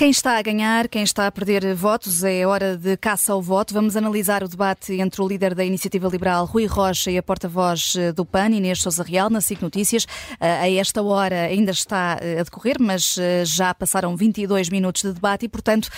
Quem está a ganhar, quem está a perder votos, é hora de caça ao voto. Vamos analisar o debate entre o líder da Iniciativa Liberal, Rui Rocha, e a porta-voz eh, do PAN, Inês Sousa Real, na SIC Notícias. Eh, a esta hora ainda está eh, a decorrer, mas já passaram 22 minutos de debate e, portanto,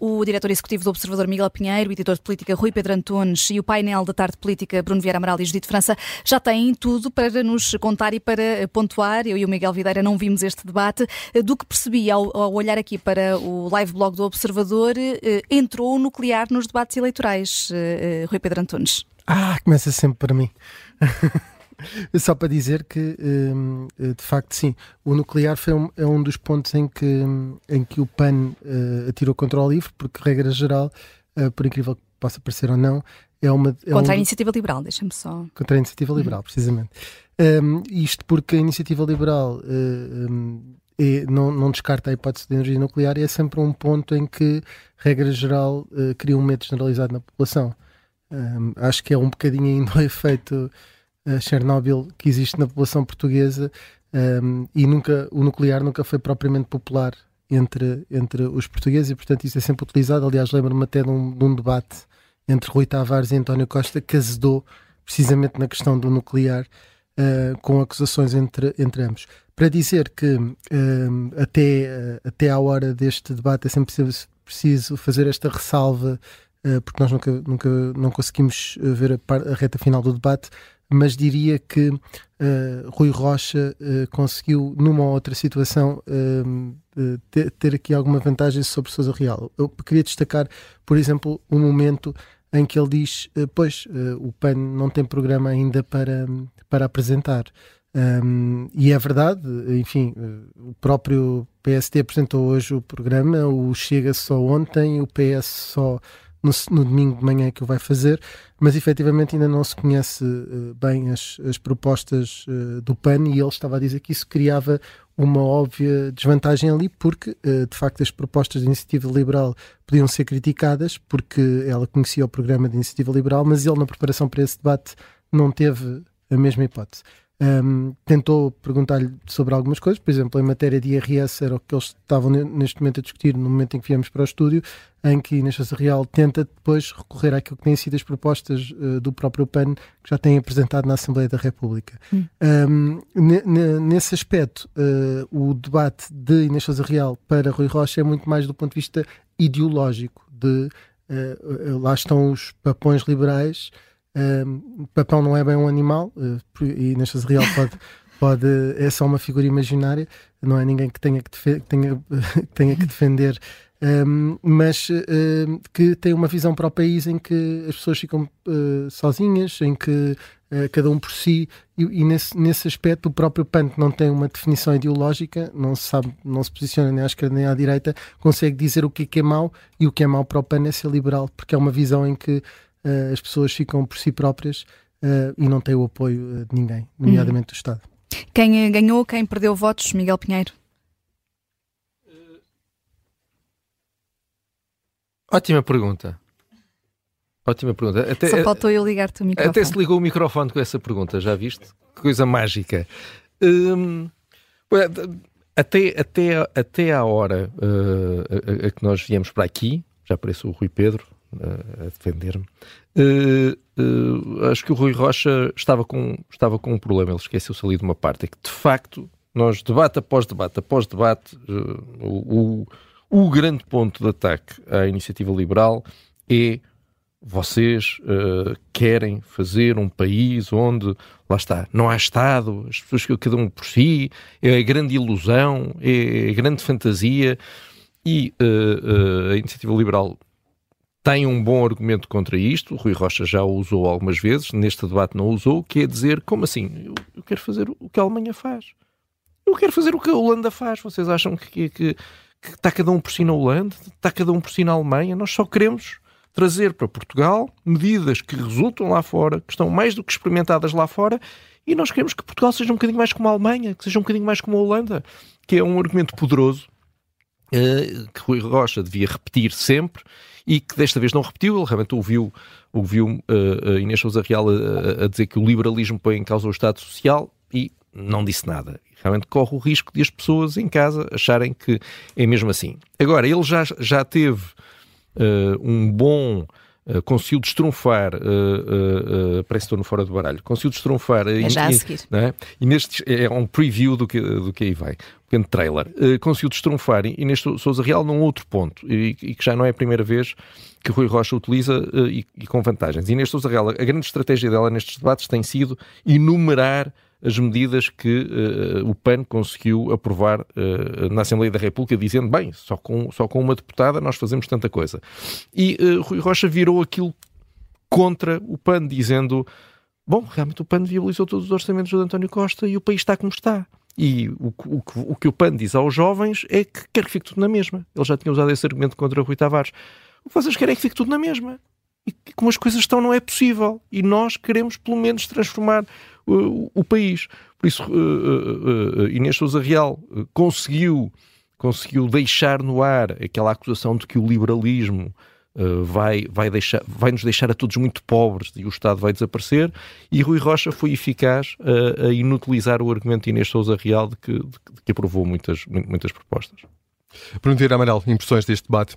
o diretor executivo do Observador, Miguel Pinheiro, o editor de política, Rui Pedro Antunes, e o painel da tarde política, Bruno Vieira Amaral e Judite França, já têm tudo para nos contar e para pontuar. Eu e o Miguel Videira não vimos este debate. Do que percebi ao, ao olhar aqui para o live blog do Observador, eh, entrou o nuclear nos debates eleitorais, eh, eh, Rui Pedro Antunes. Ah, começa sempre para mim. Só para dizer que, de facto, sim, o nuclear foi um, é um dos pontos em que, em que o PAN atirou contra o livro, porque, regra geral, por incrível que possa parecer ou não, é uma. É contra um... a iniciativa liberal, deixa-me só. Contra a iniciativa liberal, uhum. precisamente. Um, isto porque a iniciativa liberal uh, um, e não, não descarta a hipótese de energia nuclear e é sempre um ponto em que, regra geral, uh, cria um medo generalizado na população. Um, acho que é um bocadinho ainda o efeito uh, Chernobyl que existe na população portuguesa um, e nunca, o nuclear nunca foi propriamente popular entre, entre os portugueses e, portanto, isso é sempre utilizado. Aliás, lembro-me até de um, de um debate entre Rui Tavares e António Costa que azedou precisamente na questão do nuclear uh, com acusações entre, entre ambos. Para dizer que uh, até, uh, até à hora deste debate é sempre preciso, fazer esta ressalva, porque nós nunca, nunca não conseguimos ver a, par, a reta final do debate, mas diria que Rui Rocha conseguiu, numa ou outra situação, ter, ter, aqui alguma vantagem sobre Sousa Real. Eu queria destacar, por exemplo, um momento em que ele diz: Pois, o PAN não tem programa ainda para, para apresentar. Um, e é verdade, enfim, o próprio PST apresentou hoje o programa, o Chega só ontem, o PS só no, no, domingo de manhã que o vai fazer, mas efetivamente ainda não se conhece uh, bem as, as propostas uh, do PAN e ele estava a dizer que isso criava uma óbvia desvantagem ali, porque uh, de facto as propostas de iniciativa liberal podiam ser criticadas, porque ela conhecia o programa de iniciativa liberal, mas ele na preparação para esse debate não teve a mesma hipótese. Um, tentou perguntar-lhe sobre algumas coisas, por exemplo, em matéria de IRS, era o que eles estavam neste momento a discutir no momento em que viemos para o estúdio, em que Inês Real tenta depois recorrer àquilo que têm sido as propostas uh, do próprio PAN que já têm apresentado na Assembleia da República. Hum. Um, nesse aspecto, uh, o debate de Inês Real para Rui Rocha é muito mais do ponto de vista ideológico, de uh, lá estão os papões liberais Uh, papão não é bem um animal, uh, e nesta real pode, pode, é só uma figura imaginária, não é ninguém que tenha que, tenha, que, tenha que defender, um, mas uh, que tem uma visão para o país em que as pessoas ficam ah, sozinhas, em que cada um por si, e, e, nesse, nesse aspecto o próprio PAN, que não tem uma definição ideológica, não se sabe, não se posiciona nem à esquerda nem à direita, consegue dizer o que é que é mau, e o que é mau para o PAN é ser liberal, porque é uma visão em que uh, as pessoas ficam por si próprias uh, e não têm o apoio eh, de ninguém, nomeadamente do Estado. Quem ganhou, quem perdeu votos, Miguel Pinheiro? Ótima pergunta. Ótima pergunta. Até, Só faltou eu ligar-te o microfone. Até se ligou o microfone com essa pergunta, já viste? Que coisa mágica. Hum, até, até, até à hora uh, a, a, que nós viemos para aqui, já apareceu o Rui Pedro, a defender-me. Uh, uh, acho que o Rui Rocha estava com, estava com um problema, ele esqueceu-se ali de uma parte, é que de facto nós, debate após debate após debate, uh, o, o grande ponto de ataque à iniciativa liberal é vocês uh, querem fazer um país onde, lá está, não há Estado, as pessoas que cada um por si, é a grande ilusão, é a grande fantasia, e uh, uh, a iniciativa liberal tem um bom argumento contra isto, o Rui Rocha já o usou algumas vezes, neste debate não usou, que é dizer, como assim? Eu, eu quero fazer o que a Alemanha faz. Eu quero fazer o que a Holanda faz. Vocês acham que, que, que está cada um por si na Holanda? Está cada um por si na Alemanha? Nós só queremos trazer para Portugal medidas que resultam lá fora, que estão mais do que experimentadas lá fora, e nós queremos que Portugal seja um bocadinho mais como a Alemanha, que seja um bocadinho mais como a Holanda, que é um argumento poderoso, que Rui Rocha devia repetir sempre, e que desta vez não repetiu, ele realmente ouviu, ouviu uh, Inês Sousa Real a, a, dizer que o liberalismo põe em causa o Estado Social e não disse nada. realmente corre o risco de as pessoas em casa acharem que é mesmo assim. Agora, ele já, já teve uh, um bom Uh, conseguiu destrunfar, uh, uh, uh, parece que estou no fora do baralho, conseguiu destrunfar. É já a seguir. É? E neste é um preview do que, do que aí vai, um pequeno trailer. Conseguiu destrunfar e, e neste Souza Real num outro ponto, e, e, que já não é a primeira vez que Rui Rocha utiliza e, e, com vantagens. E neste Souza Real, a grande estratégia dela nestes debates tem sido enumerar as medidas que uh, o PAN conseguiu aprovar uh, na Assembleia da República, dizendo, bem, só com, só com uma deputada nós fazemos tanta coisa. E uh, Rui Rocha virou aquilo contra o PAN, dizendo, bom, realmente o PAN viabilizou todos os orçamentos do António Costa e o país está como está. E o, o, o, que o PAN diz aos jovens é que quer que fique tudo na mesma. Ele já tinha usado esse argumento contra Rui Tavares. O que vocês querem é que fique tudo na mesma. E como as coisas estão, não é possível. E nós queremos, pelo menos, transformar uh, o país. Por isso, uh, uh, Inês Souza Real conseguiu, conseguiu deixar no ar aquela acusação de que o liberalismo vai, vai, deixar, vai nos deixar a todos muito pobres e o Estado vai desaparecer. E Rui Rocha foi eficaz a inutilizar o argumento de Inês Souza Real de que, de, de que aprovou muitas, muitas propostas. Bruno Amaral, impressões deste debate?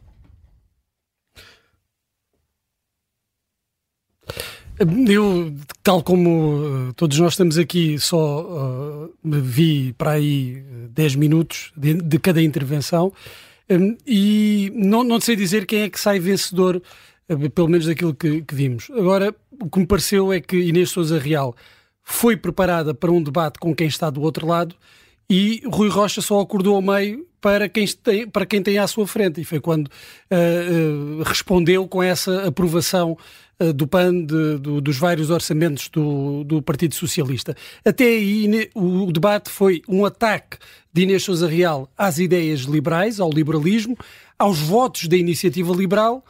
Eu, tal como uh, todos nós estamos aqui, só uh, vi para aí 10 minutos de, de cada intervenção um, e não, não sei dizer quem é que sai vencedor, uh, pelo menos daquilo que, que, vimos. Agora, o que me pareceu é que Inês Souza Real foi preparada para um debate com quem está do outro lado e Rui Rocha só acordou ao meio para quem tem, para quem tem à sua frente. E foi quando uh, uh, respondeu com essa aprovação uh, do PAN, de, do, dos vários orçamentos do, do Partido Socialista. Até aí o debate foi um ataque de Inês Souza Real às ideias liberais, ao liberalismo, aos votos da iniciativa liberal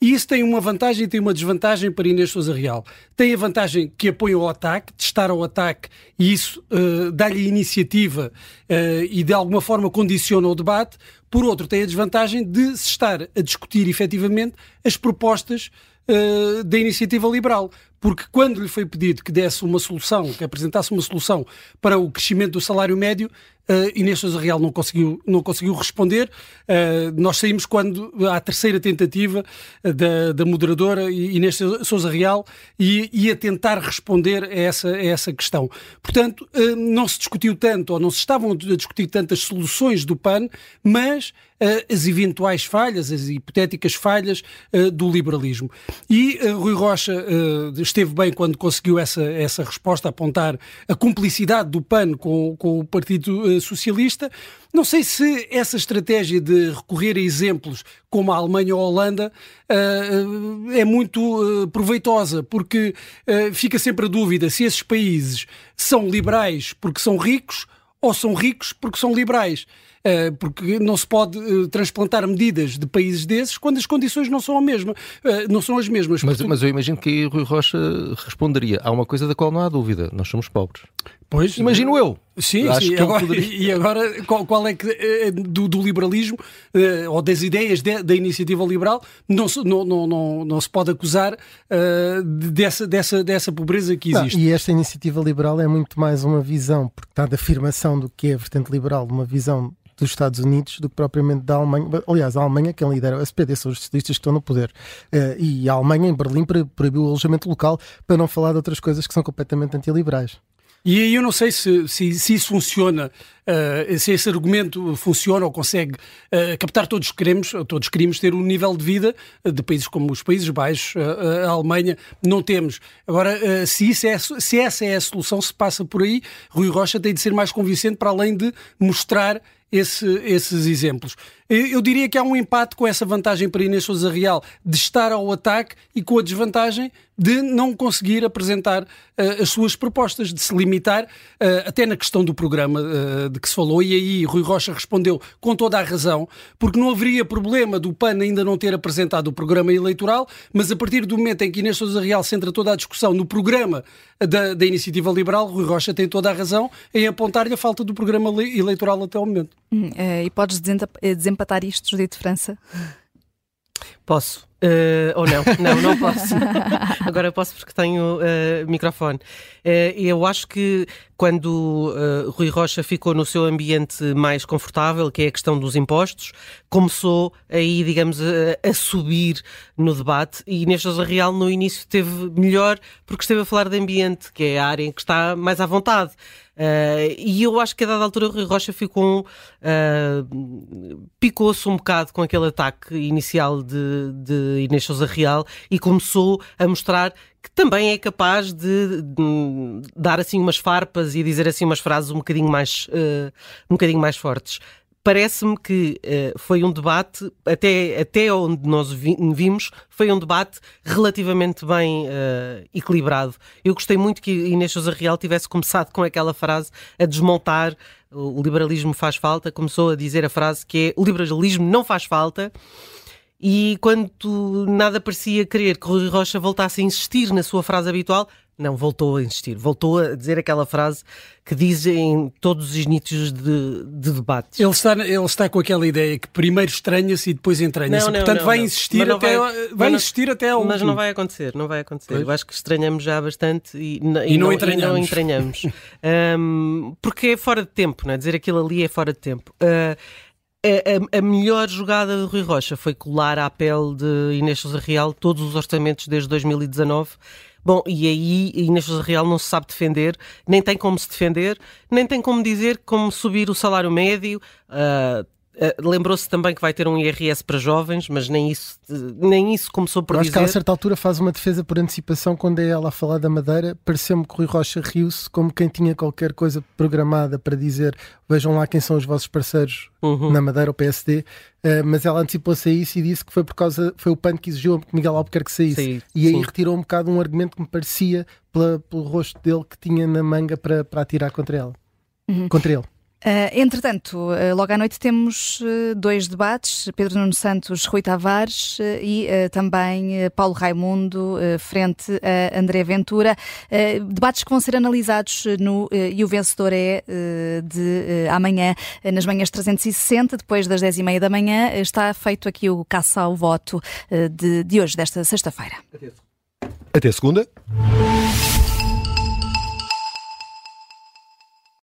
e isso tem uma vantagem e tem uma desvantagem para Inês Souza Real. Tem a vantagem que apoia o ataque, de estar ao ataque, e isso uh, dá-lhe iniciativa uh, e de alguma forma condiciona o debate. Por outro, tem a desvantagem de se estar a discutir efetivamente as propostas uh, da iniciativa liberal. Porque quando lhe foi pedido que desse uma solução, que apresentasse uma solução para o crescimento do salário médio, Uh, Inês Sousa Real não conseguiu, não conseguiu responder. Uh, nós saímos quando a terceira tentativa da, da moderadora Inês Sousa Real ia, ia tentar responder a essa, a essa questão. Portanto, uh, não se discutiu tanto, ou não se estavam a discutir tantas soluções do PAN, mas as eventuais falhas, as hipotéticas falhas do liberalismo. E Rui Rocha esteve bem quando conseguiu essa, essa resposta, apontar a cumplicidade do PAN com, com o Partido socialista. Não sei se essa estratégia de recorrer a exemplos como a Alemanha ou a Holanda uh, é muito uh, proveitosa, porque fica sempre a dúvida se esses países são liberais porque são ricos ou são ricos porque são liberais. Eh, porque não se pode eh, transplantar medidas de países desses quando as condições não são, a mesma, eh, não são as mesmas. Mas, mas eu imagino que Rui Rocha responderia. Há uma coisa da qual não há dúvida: nós somos pobres. Pois, imagino eu. Sim, sim. Agora, poderia... E agora, qual, qual é que do, do liberalismo ou das ideias de, da iniciativa liberal não, não, não, não, não se pode acusar uh, dessa, dessa, dessa pobreza que existe? Não, e esta iniciativa liberal é muito mais uma visão, porque está da afirmação do que é a vertente liberal, uma visão dos Estados Unidos do que propriamente da Alemanha. Aliás, a Alemanha, quem lidera o SPD, são os socialistas que estão no poder. Uh, e a Alemanha, em Berlim, proibiu o alojamento local, para não falar de outras coisas que são completamente antiliberais. E eu não sei se, se, se isso funciona, uh, se esse argumento funciona ou consegue uh, captar todos queremos, todos queríamos ter um nível de vida de países como os Países Baixos, a Alemanha, não temos. Agora, se, isso é, se essa é a solução, se passa por aí, Rui Rocha tem de ser mais convincente para além de mostrar esse, esses exemplos. Eu diria que há um empate com essa vantagem para Inês Sousa Real de estar ao ataque e com a desvantagem de não conseguir apresentar uh, as suas propostas, de se limitar uh, até na questão do programa uh, de que se falou. E aí Rui Rocha respondeu com toda a razão, porque não haveria problema do PAN ainda não ter apresentado o programa eleitoral, mas a partir do momento em que Inês Sousa Real centra toda a discussão no programa da, da Iniciativa Liberal, Rui Rocha tem toda a razão em apontar-lhe a falta do programa eleitoral até ao momento. Hum, e podes desempatar isto, Judite França? Posso. Uh, ou não, não, não posso. Agora posso porque tenho uh, microfone. Uh, eu acho que quando Rui Rocha ficou no seu ambiente mais confortável, que é a questão dos impostos, começou aí, digamos, a, a subir no debate e Inês Real no início teve melhor porque esteve a falar de ambiente, que é a área em que está mais à vontade. Uh, e eu acho que a dada altura o Rui Rocha ficou uh, picou-se um bocado com aquele ataque inicial de, de Inês Sousa Real e começou a mostrar que também é capaz de, de, dar assim umas farpas e dizer assim umas frases um bocadinho mais, uh, um bocadinho mais fortes parece-me que uh, foi um debate, até, até onde nós vi, vimos, foi um debate relativamente bem uh, equilibrado. Eu gostei muito que Inês Sousa Real tivesse começado com aquela frase a desmontar o liberalismo faz falta, começou a dizer a frase que é o liberalismo não faz falta. E quando nada parecia querer que Rui Rocha voltasse a insistir na sua frase habitual, não, voltou a insistir, voltou a dizer aquela frase que diz em todos os inícios de, de debates. Ele está, ele está com aquela ideia que primeiro estranha-se e depois entranha-se. Portanto, não, vai, não. Insistir até, vai, vai insistir até ao Mas não vai acontecer, não vai acontecer. Pois. Eu acho que estranhamos já bastante e, e, e não, não, entranhamos. Não entranhamos. um, porque é fora de tempo, não é? Dizer aquilo ali é fora de tempo. Uh, a, a, melhor jogada de Rui Rocha foi colar à pele de Inês Sousa Real todos os orçamentos desde 2019 Bom, e aí Inês Sousa Real não se sabe defender, nem tem como se defender, nem tem como dizer como subir o salário médio. Uh, Uh, Lembrou-se também que vai ter um IRS para jovens, mas nem isso, nem isso começou por Eu acho dizer. que ela a certa altura faz uma defesa por antecipação quando é ela a falar da Madeira. Pareceu-me que Rui Rocha riu-se como quem tinha qualquer coisa programada para dizer vejam lá quem são os vossos parceiros uhum. na Madeira, o PSD. Uh, mas ela antecipou-se a isso e disse que foi por causa, foi o PAN que exigiu que Miguel Albuquerque saísse. Sim, e aí sim. retirou um bocado um argumento que me parecia pela, pelo rosto dele que tinha na manga para, para atirar contra ela. Uhum. Contra ele. Uh, entretanto, uh, logo à noite temos uh, dois debates: Pedro Nuno Santos, Rui Tavares e também Paulo Raimundo, frente a André Ventura. debates que vão ser analisados no E o Vencedor é de amanhã, nas manhãs 360, depois das 10h30 da manhã. Está feito aqui o caça ao voto de, de hoje, desta sexta-feira. Até segunda.